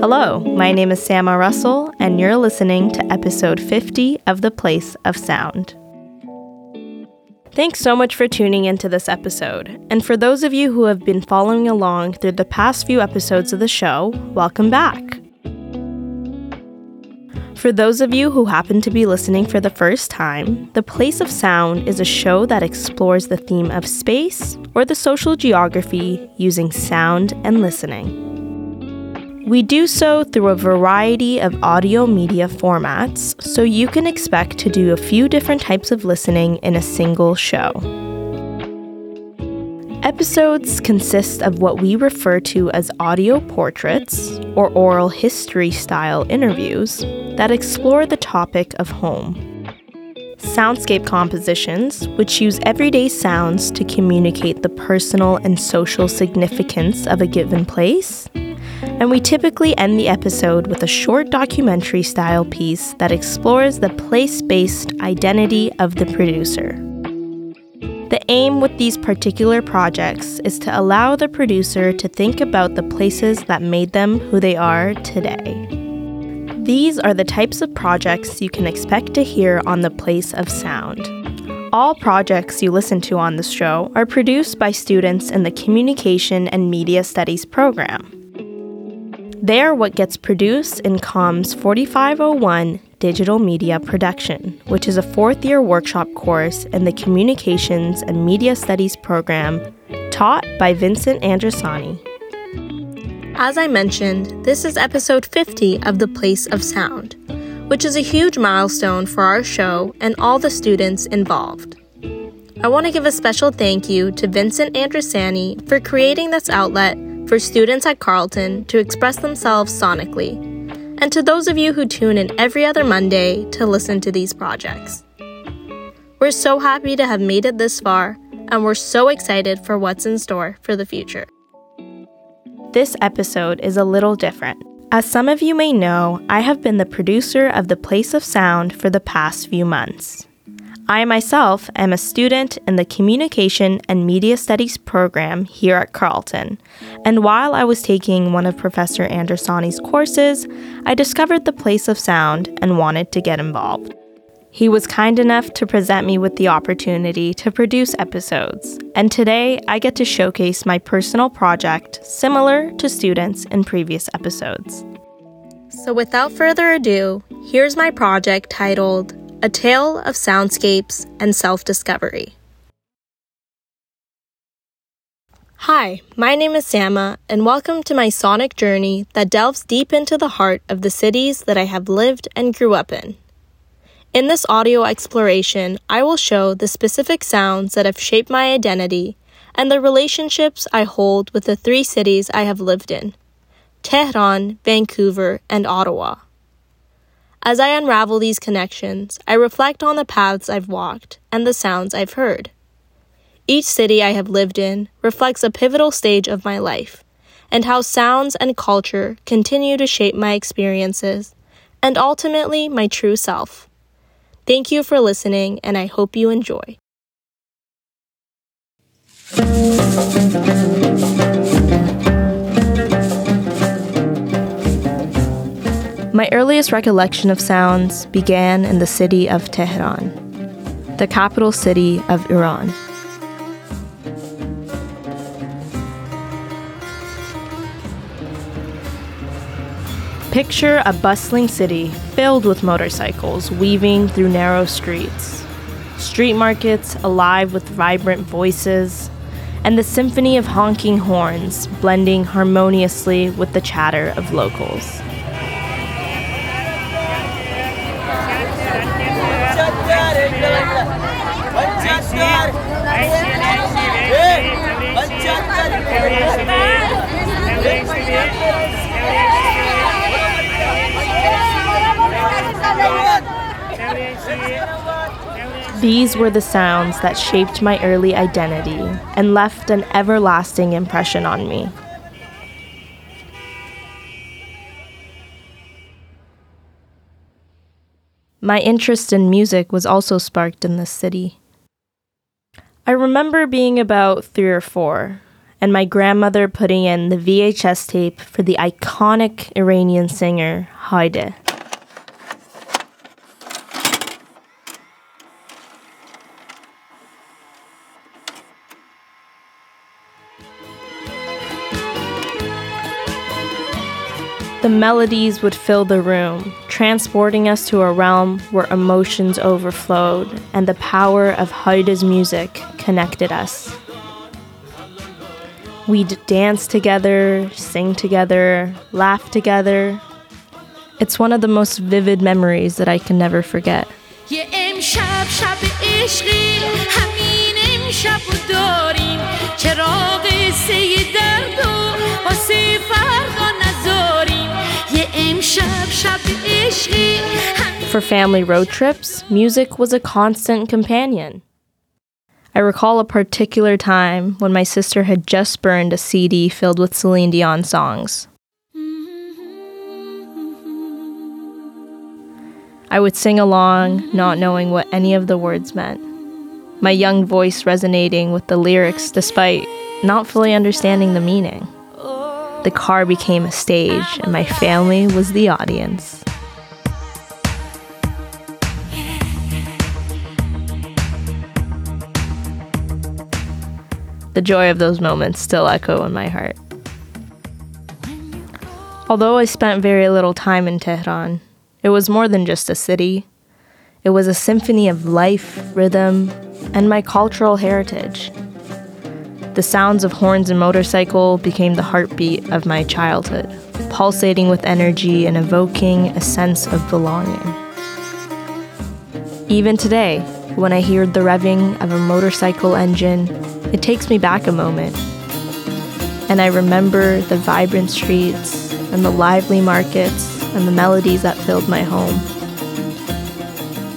Hello, my name is Sama Russel, and you're listening to episode 50 of The Place of Sound. Thanks so much for tuning into this episode. And for those of you who have been following along through the past few episodes of the show, welcome back. For those of you who happen to be listening for the first time, The Place of Sound is a show that explores the theme of space or the social geography using sound and listening. We do so through a variety of audio media formats, so you can expect to do a few different types of listening in a single show. Episodes consist of what we refer to as audio portraits or oral history style interviews that explore the topic of home. Soundscape compositions, which use everyday sounds to communicate the personal and social significance of a given place, and we typically end the episode with a short documentary style piece that explores the place based identity of the producer. The aim with these particular projects is to allow the producer to think about the places that made them who they are today. These are the types of projects you can expect to hear on The Place of Sound. All projects you listen to on this show are produced by students in the Communication and Media Studies program. They are what gets produced in COMS 4501 Digital Media Production, which is a fourth year workshop course in the Communications and Media Studies program taught by Vincent Andrisani. As I mentioned, this is episode 50 of The Place of Sound, which is a huge milestone for our show and all the students involved. I want to give a special thank you to Vincent Andrisani for creating this outlet for students at Carleton to express themselves sonically, and to those of you who tune in every other Monday to listen to these projects. We're so happy to have made it this far, and we're so excited for what's in store for the future. This episode is a little different. As some of you may know, I have been the producer of The Place of Sound for the past few months. I myself am a student in the Communication and Media Studies program here at Carleton, and while I was taking one of Professor Andrisani's courses, I discovered the place of sound and wanted to get involved. He was kind enough to present me with the opportunity to produce episodes, and today I get to showcase my personal project similar to students in previous episodes. So, without further ado, here's my project titled a Tale of Soundscapes and Self Discovery. Hi, my name is Sama, and welcome to my sonic journey that delves deep into the heart of the cities that I have lived and grew up in. In this audio exploration, I will show the specific sounds that have shaped my identity and the relationships I hold with the three cities I have lived in Tehran, Vancouver, and Ottawa. As I unravel these connections, I reflect on the paths I've walked and the sounds I've heard. Each city I have lived in reflects a pivotal stage of my life, and how sounds and culture continue to shape my experiences and ultimately my true self. Thank you for listening, and I hope you enjoy. My earliest recollection of sounds began in the city of Tehran, the capital city of Iran. Picture a bustling city filled with motorcycles weaving through narrow streets, street markets alive with vibrant voices, and the symphony of honking horns blending harmoniously with the chatter of locals. These were the sounds that shaped my early identity and left an everlasting impression on me. My interest in music was also sparked in this city. I remember being about three or four, and my grandmother putting in the VHS tape for the iconic Iranian singer Hayedeh. The melodies would fill the room, transporting us to a realm where emotions overflowed and the power of Hayedeh's music connected us. We'd dance together, sing together, laugh together. It's one of the most vivid memories that I can never forget. For family road trips, music was a constant companion. I recall a particular time when my sister had just burned a CD filled with Celine Dion songs. I would sing along, not knowing what any of the words meant. My young voice resonating with the lyrics despite not fully understanding the meaning. The car became a stage, and my family was the audience. The joy of those moments still echo in my heart. Although I spent very little time in Tehran, it was more than just a city. It was a symphony of life, rhythm, and my cultural heritage. The sounds of horns and motorcycle became the heartbeat of my childhood, pulsating with energy and evoking a sense of belonging. Even today, when I hear the revving of a motorcycle engine, it takes me back a moment. And I remember the vibrant streets and the lively markets and the melodies that filled my home.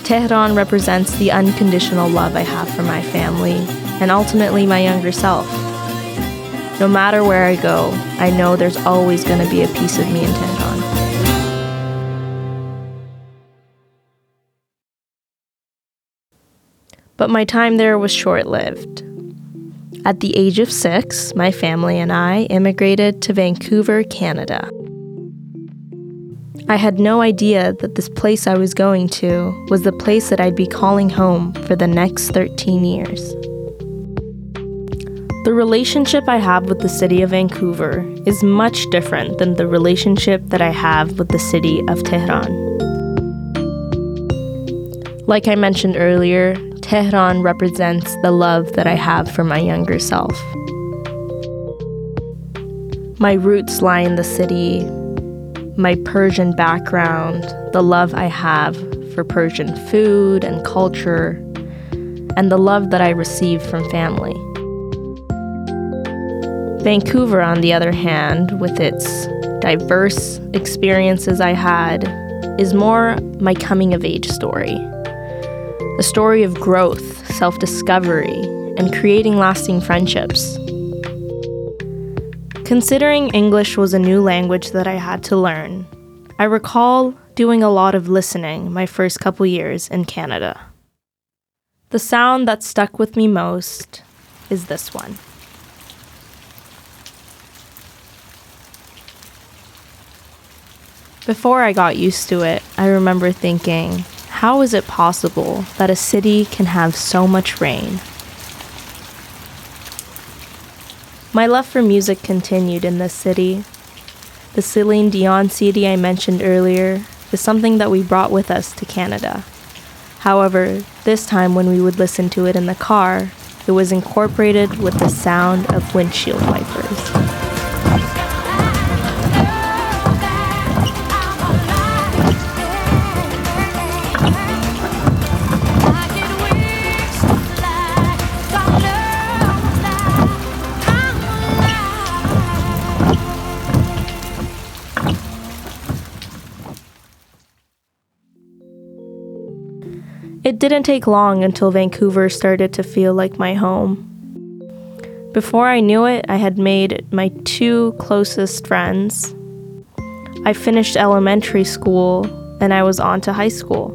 Tehran represents the unconditional love I have for my family and ultimately my younger self. No matter where I go, I know there's always going to be a piece of me in Tehran. But my time there was short lived. At the age of six, my family and I immigrated to Vancouver, Canada. I had no idea that this place I was going to was the place that I'd be calling home for the next 13 years. The relationship I have with the city of Vancouver is much different than the relationship that I have with the city of Tehran. Like I mentioned earlier, Tehran represents the love that I have for my younger self. My roots lie in the city, my Persian background, the love I have for Persian food and culture, and the love that I receive from family. Vancouver, on the other hand, with its diverse experiences I had, is more my coming of age story a story of growth, self discovery, and creating lasting friendships. Considering English was a new language that I had to learn, I recall doing a lot of listening my first couple years in Canada. The sound that stuck with me most is this one. Before I got used to it, I remember thinking, how is it possible that a city can have so much rain? My love for music continued in this city. The Celine Dion CD I mentioned earlier is something that we brought with us to Canada. However, this time when we would listen to it in the car, it was incorporated with the sound of windshield wipers. Didn't take long until Vancouver started to feel like my home. Before I knew it, I had made my two closest friends. I finished elementary school and I was on to high school.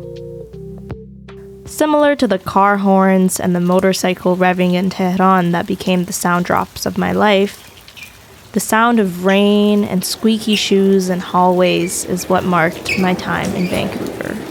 Similar to the car horns and the motorcycle revving in Tehran that became the sound drops of my life, the sound of rain and squeaky shoes and hallways is what marked my time in Vancouver.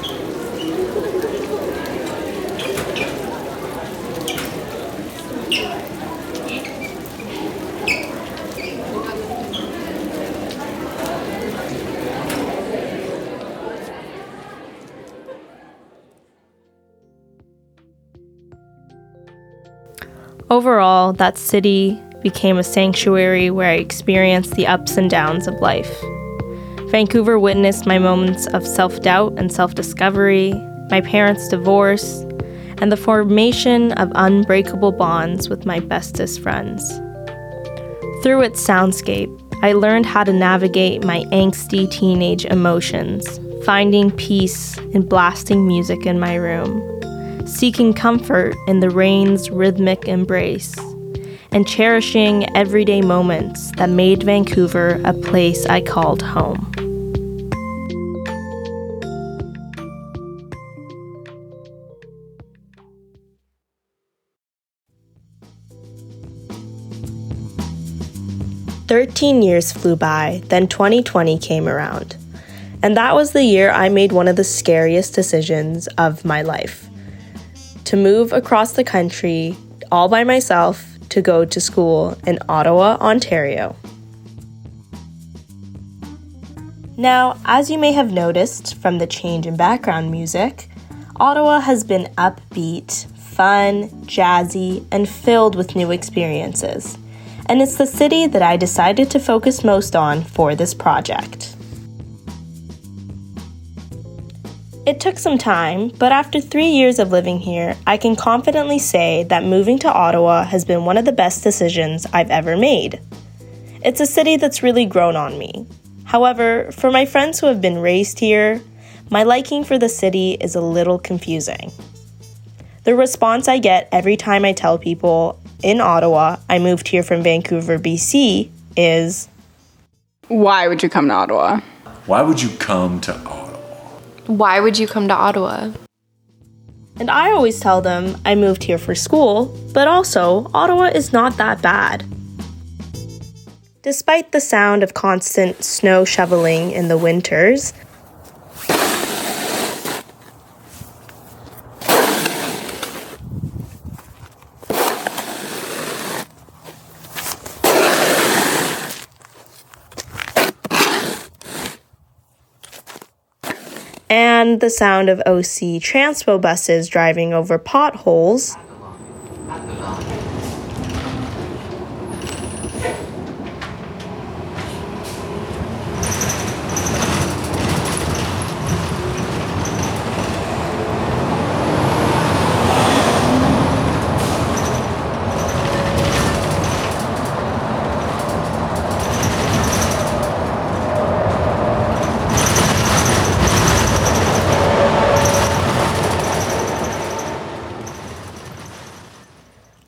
Overall, that city became a sanctuary where I experienced the ups and downs of life. Vancouver witnessed my moments of self doubt and self discovery, my parents' divorce, and the formation of unbreakable bonds with my bestest friends. Through its soundscape, I learned how to navigate my angsty teenage emotions, finding peace in blasting music in my room, seeking comfort in the rain's rhythmic embrace and cherishing everyday moments that made Vancouver a place I called home. Thirteen years flew by, then 2020 came around. And that was the year I made one of the scariest decisions of my life to move across the country all by myself to go to school in Ottawa, Ontario. Now, as you may have noticed from the change in background music, Ottawa has been upbeat, fun, jazzy, and filled with new experiences. And it's the city that I decided to focus most on for this project. It took some time, but after three years of living here, I can confidently say that moving to Ottawa has been one of the best decisions I've ever made. It's a city that's really grown on me. However, for my friends who have been raised here, my liking for the city is a little confusing. The response I get every time I tell people in Ottawa I moved here from Vancouver, BC is Why would you come to Ottawa? Why would you come to Ottawa? Why would you come to Ottawa? And I always tell them I moved here for school, but also Ottawa is not that bad. Despite the sound of constant snow shoveling in the winters, and the sound of OC transpo buses driving over potholes.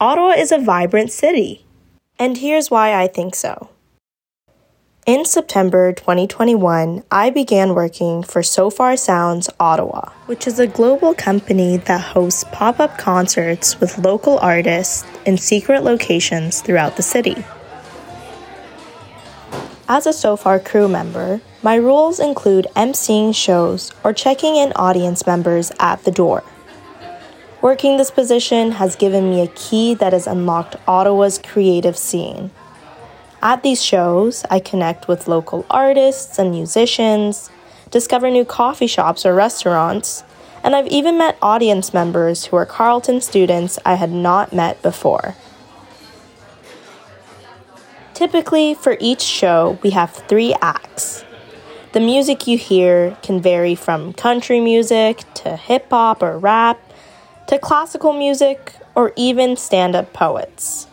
Ottawa is vibrant city. And here's why I think so. In September 2021, I began working for Sofar Sounds Ottawa, which is a global company that hosts pop up concerts with local artists in secret locations throughout the city. As a Sofar crew member, my roles include emceeing shows or checking in audience members at the door. Working this position has given me a key that has unlocked Ottawa's creative scene. At these shows, I connect with local artists and musicians, discover new coffee shops or restaurants, and I've even met audience members who are Carleton students I had not met before. Typically, for each show, we have three acts. The music you hear can vary from country music to hip hop or rap to classical music or even stand up poets.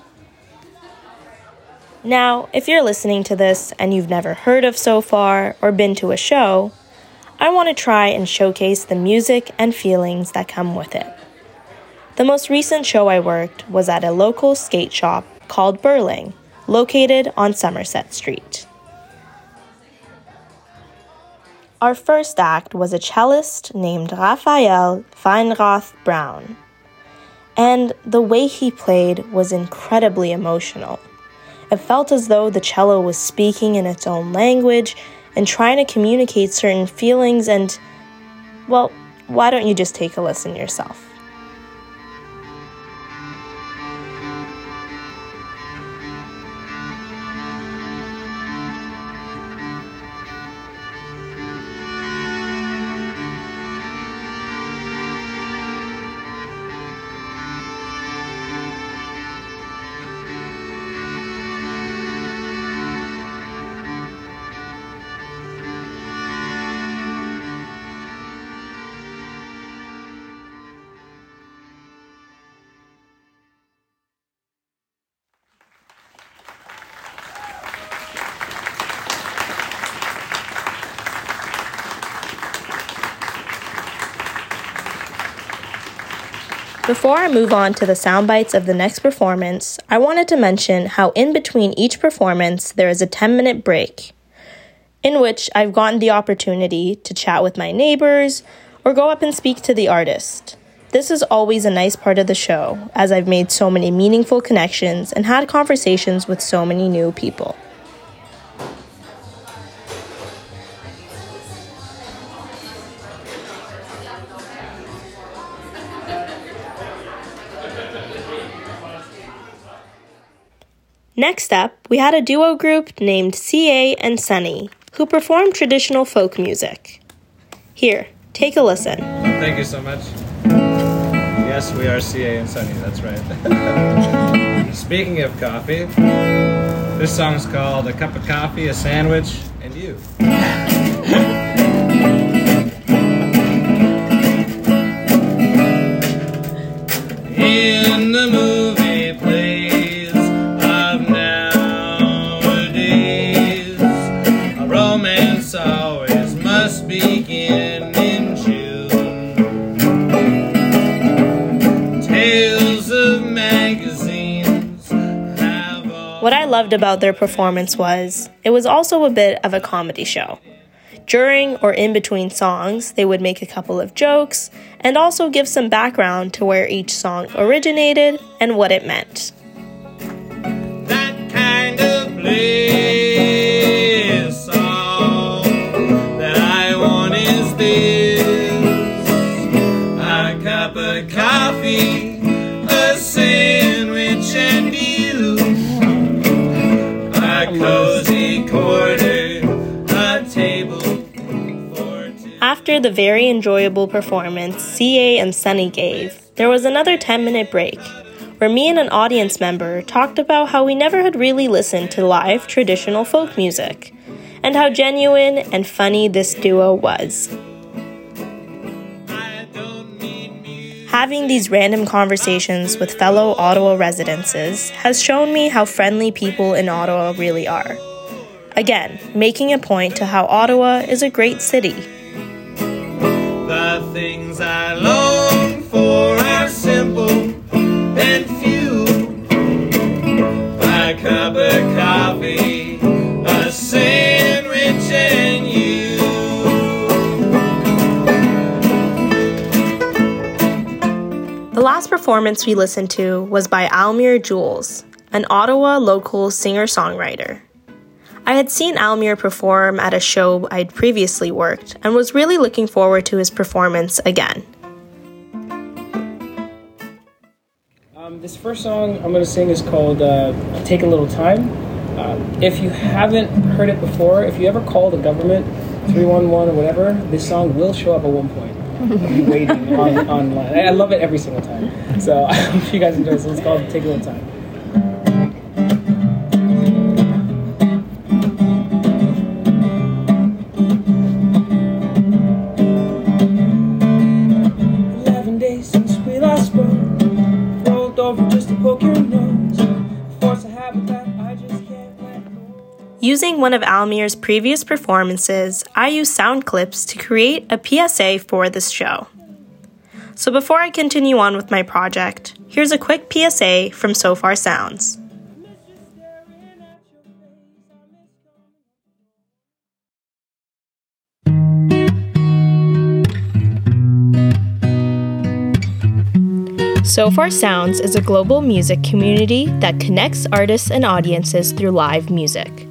Now, if you're listening to this and you've never heard of Sofar or been to a show, I want to try and showcase the music and feelings that come with it. The most recent show I worked was at a local skate shop called Burling, located on Somerset Street. Our first act was a cellist named Raphael Weinroth Browne. And the way he played was incredibly emotional. It felt as though the cello was speaking in its own language and trying to communicate certain feelings, and, well, why don't you just take a listen yourself? Before I move on to the sound bites of the next performance, I wanted to mention how in between each performance there is a 10 minute break, in which I've gotten the opportunity to chat with my neighbors or go up and speak to the artist. This is always a nice part of the show, as I've made so many meaningful connections and had conversations with so many new people. Next up, we had a duo group named CA and Sunny, who performed traditional folk music. Here, take a listen. Thank you so much. Yes, we are CA and Sunny, that's right. Speaking of coffee, this song's called A Cup of Coffee, a Sandwich, and You. In the movie must begin in June. Tales of magazines have What I loved about their performance was it was also a bit of a comedy show. During or in between songs, they would make a couple of jokes and also give some background to where each song originated and what it meant. Cozy corner, a table for two. After the very enjoyable performance CA and Sunny gave, there was another 10 minute break where me and an audience member talked about how we never had really listened to live traditional folk music and how genuine and funny this duo was. Having these random conversations with fellow Ottawa residents has shown me how friendly people in Ottawa really are. Again, making a point to how Ottawa is a great city. The things I long for are simple and few. Last performance we listened to was by Almir Jules, an Ottawa local singer songwriter. I had seen Almir perform at a show I'd previously worked and was really looking forward to his performance again. Um, this first song I'm going to sing is called uh, Take a Little Time. Uh, if you haven't heard it before, if you ever call the government, 311 or whatever, this song will show up at one point. Waiting on, online. I I love it every single time. So I hope you guys enjoy this. It's called Take a Little Time. Using one of Almir's previous performances, I use sound clips to create a PSA for this show. So before I continue on with my project, here's a quick PSA from Sofar Sounds. Sofar Sounds is a global music community that connects artists and audiences through live music.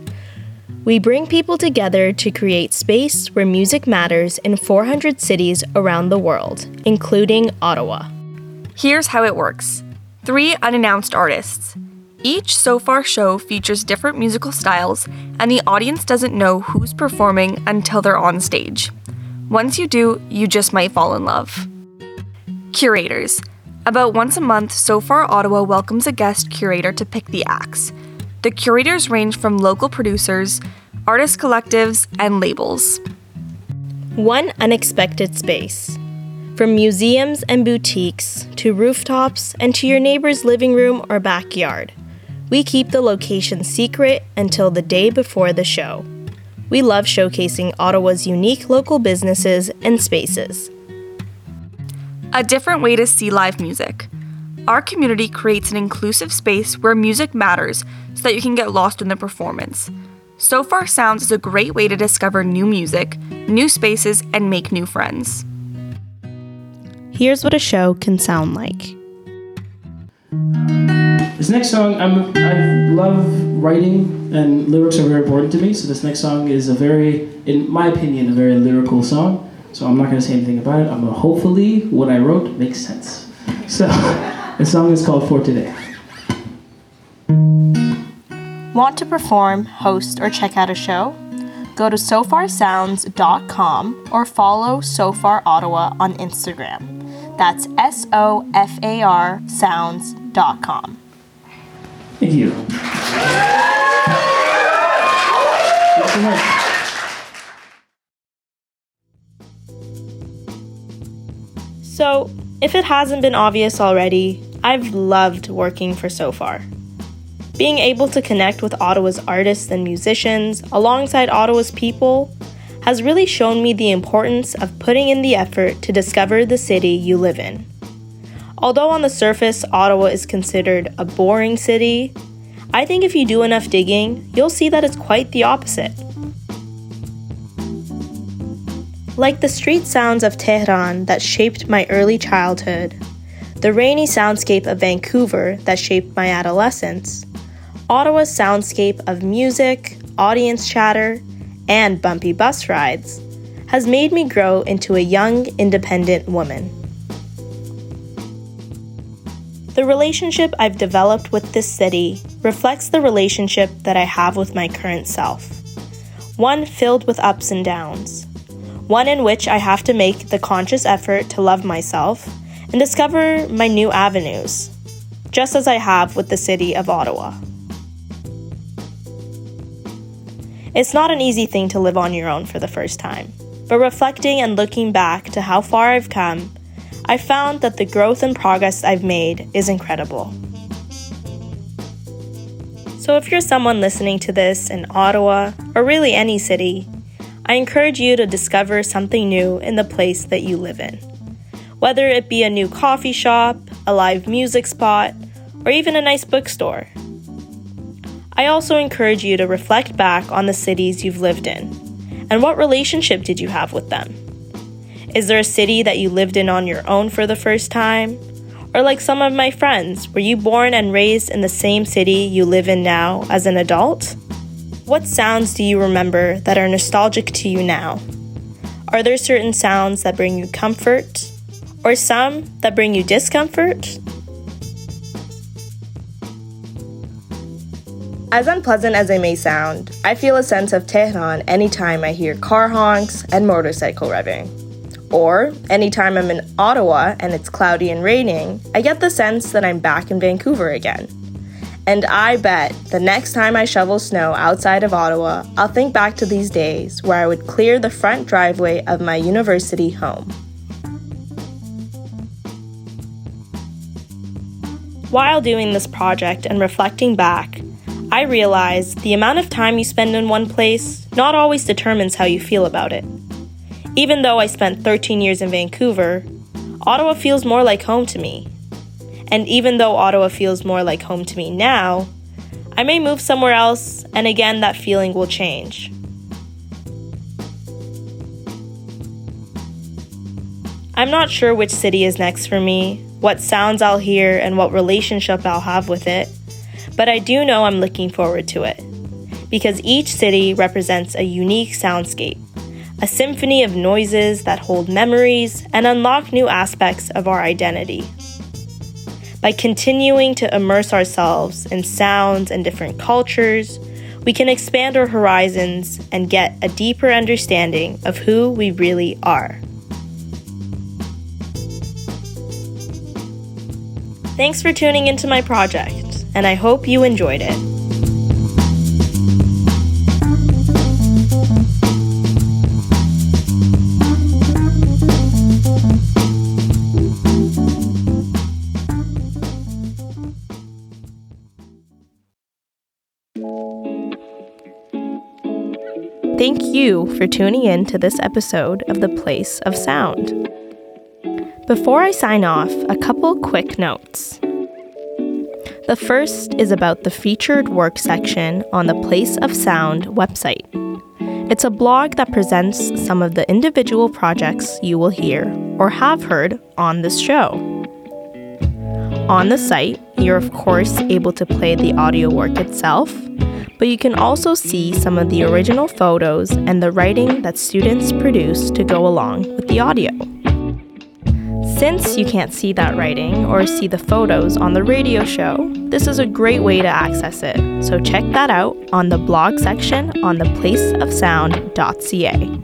We bring people together to create space where music matters in 400 cities around the world, including Ottawa. Here's how it works three unannounced artists. Each Sofar show features different musical styles, and the audience doesn't know who's performing until they're on stage. Once you do, you just might fall in love. Curators. About once a month, Sofar Ottawa welcomes a guest curator to pick the acts. The curators range from local producers, artist collectives, and labels. One unexpected space. From museums and boutiques to rooftops and to your neighbor's living room or backyard. We keep the location secret until the day before the show. We love showcasing Ottawa's unique local businesses and spaces. A different way to see live music. Our community creates an inclusive space where music matters so that you can get lost in the performance. Sofar Sounds is a great way to discover new music, new spaces, and make new friends. Here's what a show can sound like. This next song, I'm, I love writing, and lyrics are very important to me. So this next song is a very, in my opinion, a very lyrical song. So I'm not going to say anything about it. I'm going to hopefully what I wrote makes sense. So the song is called For Today. Want to perform, host, or check out a show? Go to sofarsounds.com or follow Sofar Ottawa on Instagram. That's S O F A R sounds.com. Thank you. Thanks so much. So, if it hasn't been obvious already, I've loved working for Sofar. Being able to connect with Ottawa's artists and musicians alongside Ottawa's people has really shown me the importance of putting in the effort to discover the city you live in. Although on the surface Ottawa is considered a boring city, I think if you do enough digging, you'll see that it's quite the opposite. Like the street sounds of Tehran that shaped my early childhood, the rainy soundscape of Vancouver that shaped my adolescence, Ottawa's soundscape of music, audience chatter, and bumpy bus rides has made me grow into a young, independent woman. The relationship I've developed with this city reflects the relationship that I have with my current self. One filled with ups and downs. One in which I have to make the conscious effort to love myself and discover my new avenues, just as I have with the city of Ottawa. It's not an easy thing to live on your own for the first time, but reflecting and looking back to how far I've come, I found that the growth and progress I've made is incredible. So, if you're someone listening to this in Ottawa, or really any city, I encourage you to discover something new in the place that you live in. Whether it be a new coffee shop, a live music spot, or even a nice bookstore. I also encourage you to reflect back on the cities you've lived in and what relationship did you have with them? Is there a city that you lived in on your own for the first time? Or like some of my friends, were you born and raised in the same city you live in now as an adult? What sounds do you remember that are nostalgic to you now? Are there certain sounds that bring you comfort? Or some that bring you discomfort? As unpleasant as they may sound, I feel a sense of Tehran anytime I hear car honks and motorcycle revving. Or, anytime I'm in Ottawa and it's cloudy and raining, I get the sense that I'm back in Vancouver again. And I bet the next time I shovel snow outside of Ottawa, I'll think back to these days where I would clear the front driveway of my university home. While doing this project and reflecting back, I realized the amount of time you spend in one place not always determines how you feel about it. Even though I spent 13 years in Vancouver, Ottawa feels more like home to me. And even though Ottawa feels more like home to me now, I may move somewhere else, and again, that feeling will change. I'm not sure which city is next for me, what sounds I'll hear, and what relationship I'll have with it, but I do know I'm looking forward to it. Because each city represents a unique soundscape, a symphony of noises that hold memories and unlock new aspects of our identity. By continuing to immerse ourselves in sounds and different cultures, we can expand our horizons and get a deeper understanding of who we really are. Thanks for tuning into my project, and I hope you enjoyed it. Thank you for tuning in to this episode of The Place of Sound. Before I sign off, a couple quick notes. The first is about the featured work section on the Place of Sound website. It's a blog that presents some of the individual projects you will hear or have heard on this show. On the site, you're of course able to play the audio work itself, but you can also see some of the original photos and the writing that students produce to go along with the audio. Since you can't see that writing or see the photos on the radio show, this is a great way to access it. So check that out on the blog section on theplaceofsound.ca.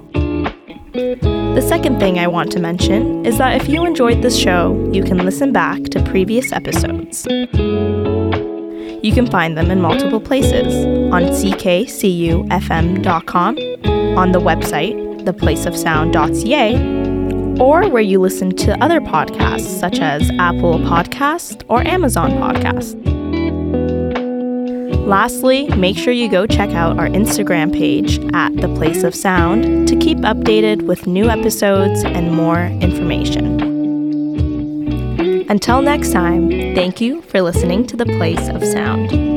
The second thing I want to mention is that if you enjoyed this show, you can listen back to previous episodes. You can find them in multiple places on ckcufm.com, on the website, theplaceofsound.ca, or where you listen to other podcasts such as Apple Podcast or Amazon Podcast. Lastly, make sure you go check out our Instagram page at The Place of Sound to keep updated with new episodes and more information. Until next time, thank you for listening to The Place of Sound.